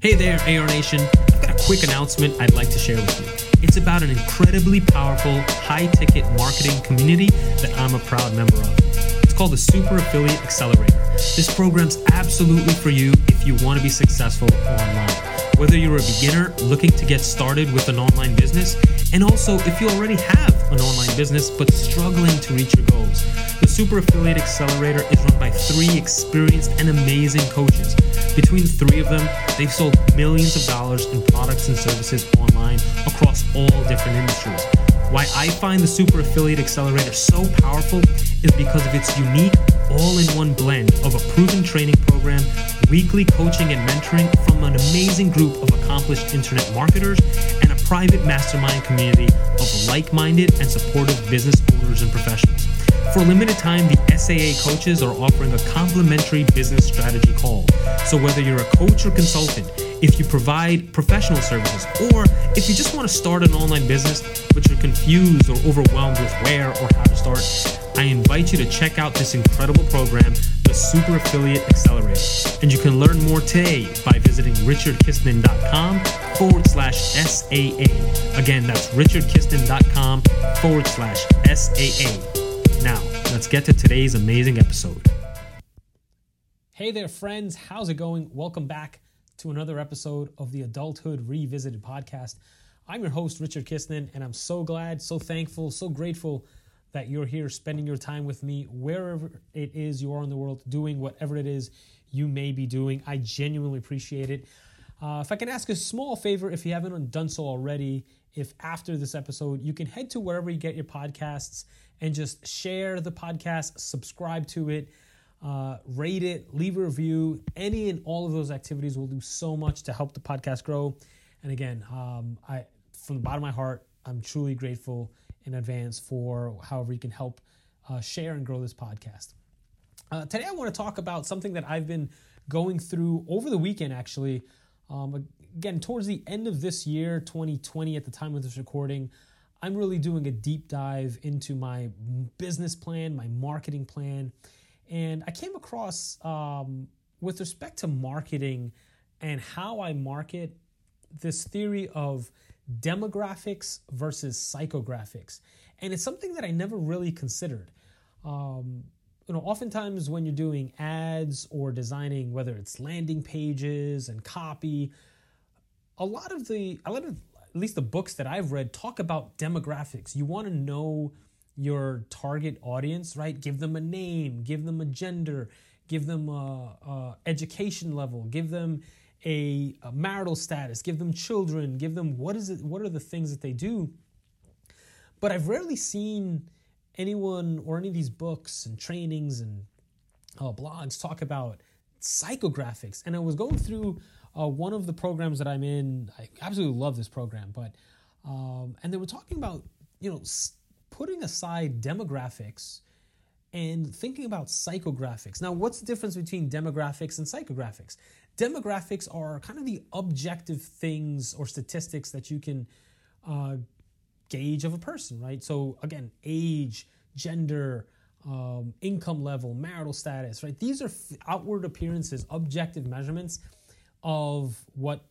Hey there, AR Nation. I've got a quick announcement I'd like to share with you. It's about an incredibly powerful, high ticket marketing community that I'm a proud member of. It's called the Super Affiliate Accelerator. This program's absolutely for you if you want to be successful online. Whether you're a beginner looking to get started with an online business, and also if you already have an online business but struggling to reach your goals. The Super Affiliate Accelerator is run by three experienced and amazing coaches. Between three of them, they've sold millions of dollars in products and services online across all different industries. Why I find the Super Affiliate Accelerator so powerful is because of its unique all in one blend of a proven training program, weekly coaching and mentoring from an amazing group of accomplished internet marketers, private mastermind community of like minded and supportive business owners and professionals. For a limited time, the SAA coaches are offering a complimentary business strategy call. So, whether you're a coach or consultant, if you provide professional services, or if you just want to start an online business but you're confused or overwhelmed with where or how to start, I invite you to check out this incredible program, Super Affiliate Accelerator. And you can learn more today by visiting richardkistner.com forward slash SAA. Again, that's richardkistner.com forward slash SAA. Now, let's get to today's amazing episode. Hey there, friends. How's it going? Welcome back to another episode of the Adulthood Revisited podcast. I'm your host, Richard Kistner, and I'm so glad, so thankful, so grateful that you're here spending your time with me wherever it is you are in the world, doing whatever it is you may be doing. I genuinely appreciate it. Uh, if I can ask a small favor, if you haven't done so already, if after this episode you can head to wherever you get your podcasts and just share the podcast, subscribe to it, uh, rate it, leave a review. Any and all of those activities will do so much to help the podcast grow. And again, um, I from the bottom of my heart, I'm truly grateful in advance for however you can help uh, share and grow this podcast. Uh, today, I want to talk about something that I've been going through over the weekend, actually. Um, again, towards the end of this year, 2020, at the time of this recording, I'm really doing a deep dive into my business plan, my marketing plan. And I came across, um, with respect to marketing and how I market, this theory of demographics versus psychographics. And it's something that I never really considered. Um, you know, oftentimes when you're doing ads or designing, whether it's landing pages and copy, a lot of the, a lot of, at least the books that I've read talk about demographics. You want to know your target audience, right? Give them a name, give them a gender, give them a, a education level, give them a, a marital status, give them children, give them what is it, what are the things that they do. But I've rarely seen anyone or any of these books and trainings and uh, blogs talk about psychographics. And I was going through uh, one of the programs that I'm in. I absolutely love this program, but um, and they were talking about you know putting aside demographics and thinking about psychographics. Now, what's the difference between demographics and psychographics? Demographics are kind of the objective things or statistics that you can uh, gauge of a person, right? So again, age, gender, um, income level, marital status, right? These are f- outward appearances, objective measurements of what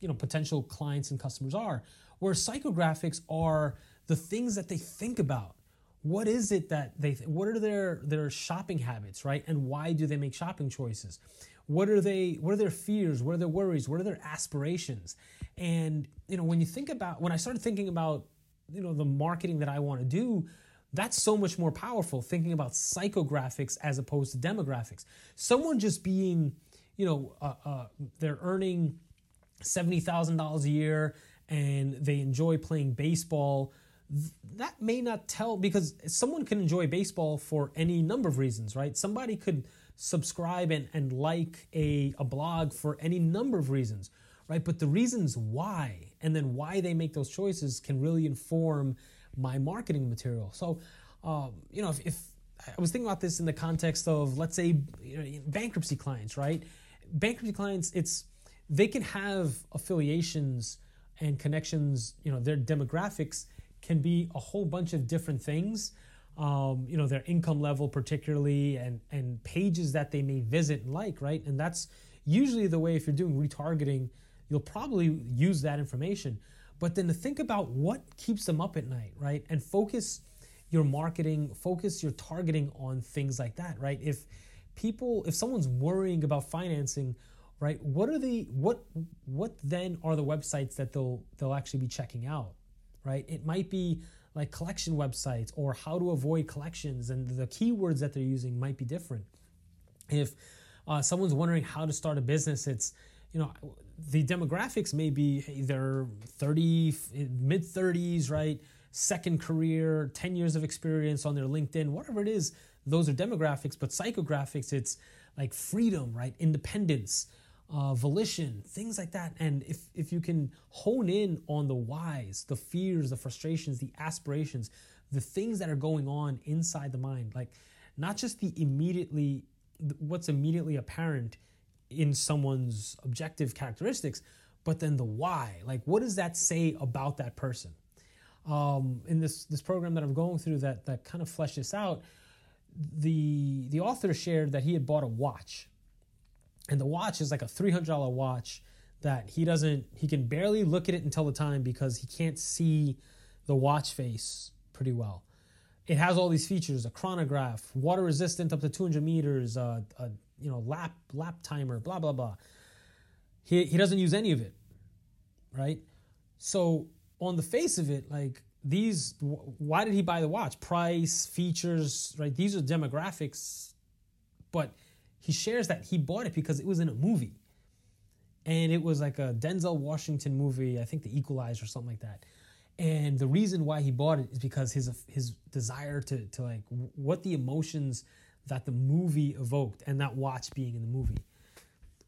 you know potential clients and customers are. Where psychographics are the things that they think about. What is it that they? Th- what are their their shopping habits, right? And why do they make shopping choices? What are they? What are their fears? What are their worries? What are their aspirations? And you know, when you think about when I started thinking about you know the marketing that I want to do, that's so much more powerful. Thinking about psychographics as opposed to demographics. Someone just being, you know, uh, uh, they're earning seventy thousand dollars a year and they enjoy playing baseball that may not tell because someone can enjoy baseball for any number of reasons, right? Somebody could subscribe and, and like a, a blog for any number of reasons, right? But the reasons why and then why they make those choices can really inform my marketing material. So, um, you know, if, if I was thinking about this in the context of, let's say, you know, bankruptcy clients, right? Bankruptcy clients, it's they can have affiliations and connections. You know, their demographics can be a whole bunch of different things. Um, you know, their income level, particularly, and and pages that they may visit and like, right? And that's usually the way if you're doing retargeting, you'll probably use that information. But then to think about what keeps them up at night, right? And focus your marketing, focus your targeting on things like that, right? If people, if someone's worrying about financing, right, what are the what what then are the websites that they'll they'll actually be checking out, right? It might be like collection websites or how to avoid collections, and the keywords that they're using might be different. If uh, someone's wondering how to start a business, it's you know the demographics may be either 30 mid 30s right? Second career 10 years of experience on their linkedin whatever it is those are demographics. But psychographics it's like freedom right? Independence uh, volition things like that and if if you can hone in on the whys the fears the frustrations the aspirations the things that are going on inside the mind like not just the immediately what's immediately apparent in someone's objective characteristics, but then the why. Like, what does that say about that person? Um, in this this program that I'm going through that that kind of flesh this out, the the author shared that he had bought a watch, and the watch is like a three hundred dollar watch that he doesn't he can barely look at it tell the time because he can't see the watch face pretty well. It has all these features: a chronograph, water resistant up to 200 meters, uh, a you know lap lap timer, blah blah blah. He he doesn't use any of it, right? So on the face of it, like these, why did he buy the watch? Price, features, right? These are demographics, but he shares that he bought it because it was in a movie, and it was like a Denzel Washington movie, I think The Equalizer or something like that. And the reason why he bought it is because his his desire to to like what the emotions that the movie evoked and that watch being in the movie,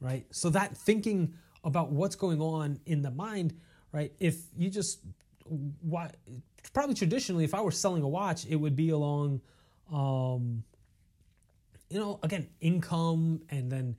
right? So that thinking about what's going on in the mind, right? If you just what probably traditionally, if I were selling a watch, it would be along, um, you know, again, income and then,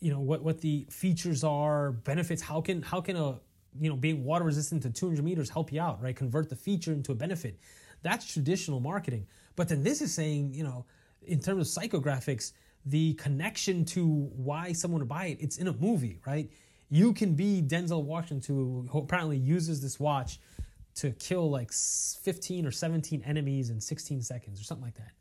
you know, what what the features are, benefits. How can how can a you know being water resistant to 200 meters help you out, right? Convert the feature into a benefit. That's traditional marketing. But then this is saying, you know, in terms of psychographics, the connection to why someone would buy it, it's in a movie, right? You can be Denzel Washington, who apparently uses this watch to kill like 15 or 17 enemies in 16 seconds or something like that,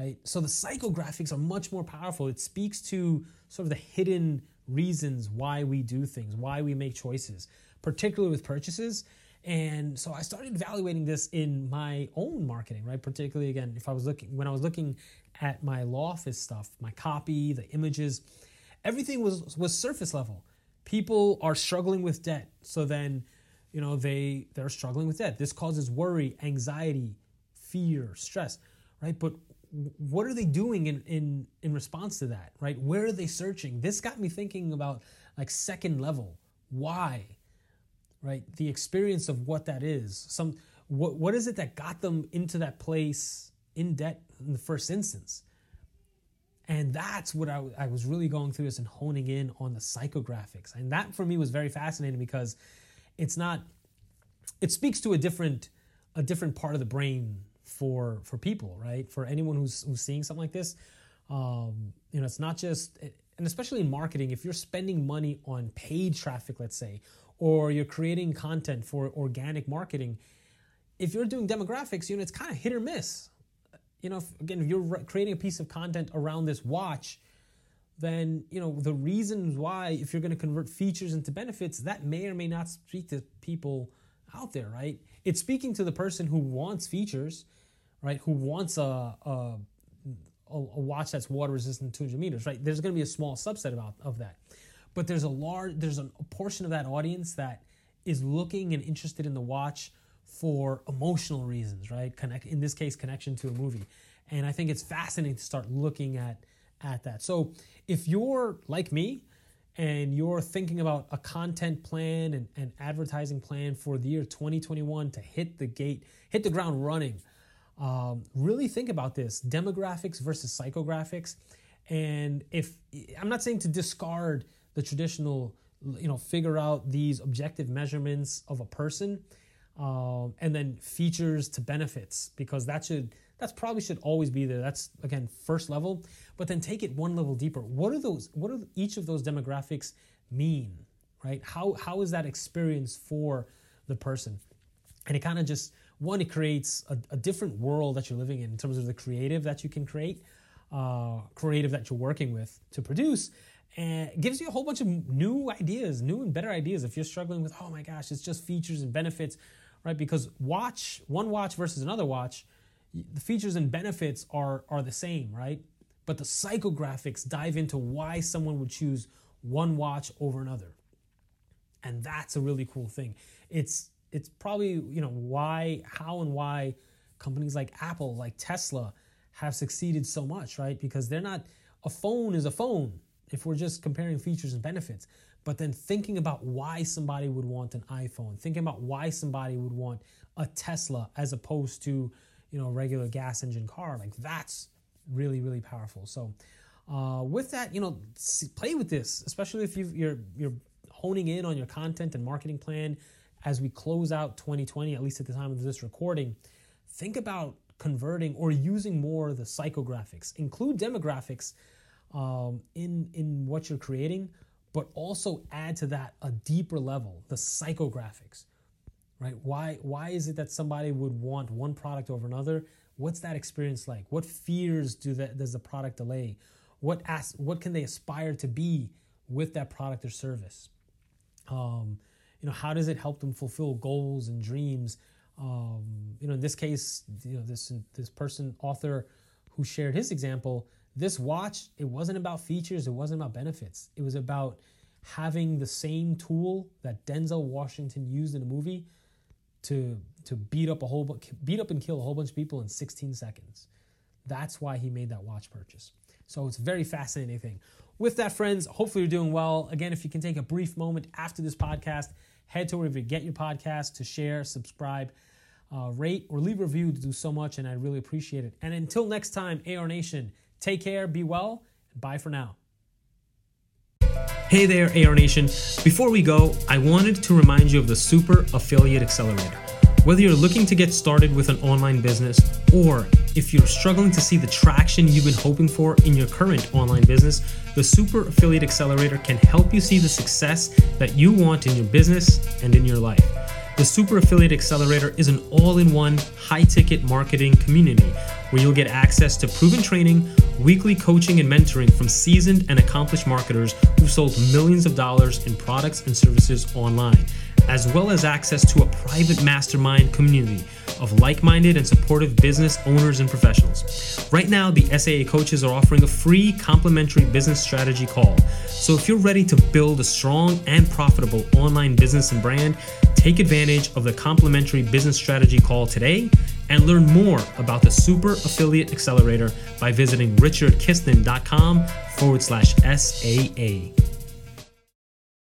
right? So the psychographics are much more powerful. It speaks to sort of the hidden reasons why we do things, why we make choices, particularly with purchases. And so I started evaluating this in my own marketing, right? Particularly again, if I was looking when I was looking at my law office stuff, my copy, the images, everything was was surface level. People are struggling with debt. So then, you know, they they're struggling with debt. This causes worry, anxiety, fear, stress, right? But what are they doing in in in response to that, right? Where are they searching? This got me thinking about like second level. Why? right? The experience of what that is. Some what what is it that got them into that place in debt in the first instance? And that's what I, I was really going through this and honing in on the psychographics. And that for me was very fascinating because it's not it speaks to a different a different part of the brain for for people, right? For anyone who's who's seeing something like this. Um, you know, it's not just and especially in marketing, if you're spending money on paid traffic, let's say, or you're creating content for organic marketing, if you're doing demographics, you know, it's kind of hit or miss. You know, if, again, if you're creating a piece of content around this watch, then, you know, the reasons why, if you're going to convert features into benefits, that may or may not speak to people out there, right? It's speaking to the person who wants features, right? Who wants a, a a, watch that's water resistant 200 meters, right? There's going to be a small subset of, of that, but there's a large, there's a portion of that audience that is looking and interested in the watch for emotional reasons, right? Connect in this case, connection to a movie, and I think it's fascinating to start looking at at that. So if you're like me and you're thinking about a content plan and, and advertising plan for the year 2021 to hit the gate, hit the ground running, um, really think about this demographics versus psychographics. And if I'm not saying to discard the traditional, you know, figure out these objective measurements of a person um, and then features to benefits because that should that's probably should always be there. That's again first level, but then take it one level deeper. What are those? What are each of those demographics mean? Right? How how is that experience for the person? And it kind of just one, it creates a, a, different world that you're living in in terms of the creative that you can create, uh, creative that you're working with to produce, and it gives you a whole bunch of new ideas, new and better ideas. If you're struggling with, oh my gosh, it's just features and benefits, right? Because watch one watch versus another watch the features and benefits are are the same, right? But the psychographics dive into why someone would choose one watch over another. And that's a really cool thing. It's it's probably, you know, why how and why companies like Apple, like Tesla have succeeded so much, right? Because they're not a phone is a phone if we're just comparing features and benefits. But then thinking about why somebody would want an iPhone, thinking about why somebody would want a Tesla as opposed to you know a regular gas engine car like that's really really powerful so uh, with that you know play with this especially if you you're you're honing in on your content and marketing plan as we close out 2020 at least at the time of this recording think about converting or using more the psychographics include demographics um, in in what you're creating but also add to that a deeper level the psychographics right? Why why is it that somebody would want one product over another? What's that experience like? What fears do that does the product delay? What as, what can they aspire to be with that product or service? Um, you know, how does it help them fulfill goals and dreams? Um, you know, in this case, you know, this this person author who shared his example, this watch, it wasn't about features, it wasn't about benefits. It was about having the same tool that Denzel Washington used in the movie to to beat up a whole beat up and kill a whole bunch of people in 16 seconds. That's why he made that watch purchase. So it's a very fascinating thing. With that, friends, hopefully you're doing well. Again, if you can take a brief moment after this podcast, head to wherever you get your podcast to share, subscribe, uh, rate, or leave a review to do so much, and I really appreciate it. And until next time, AR Nation, take care, be well, and bye for now. Hey there, AR Nation. Before we go, I wanted to remind you of the Super Affiliate Accelerator. Whether you're looking to get started with an online business or if you're struggling to see the traction you've been hoping for in your current online business, the Super Affiliate Accelerator can help you see the success that you want in your business and in your life. The Super Affiliate Accelerator is an all in one, high ticket marketing community where you'll get access to proven training, weekly coaching, and mentoring from seasoned and accomplished marketers who've sold millions of dollars in products and services online, as well as access to a private mastermind community of like minded and supportive business owners and professionals. Right now, the SAA coaches are offering a free complimentary business strategy call. So if you're ready to build a strong and profitable online business and brand, take advantage of the complimentary business strategy call today and learn more about the Super Affiliate Accelerator by visiting richardkistner.com forward slash SAA.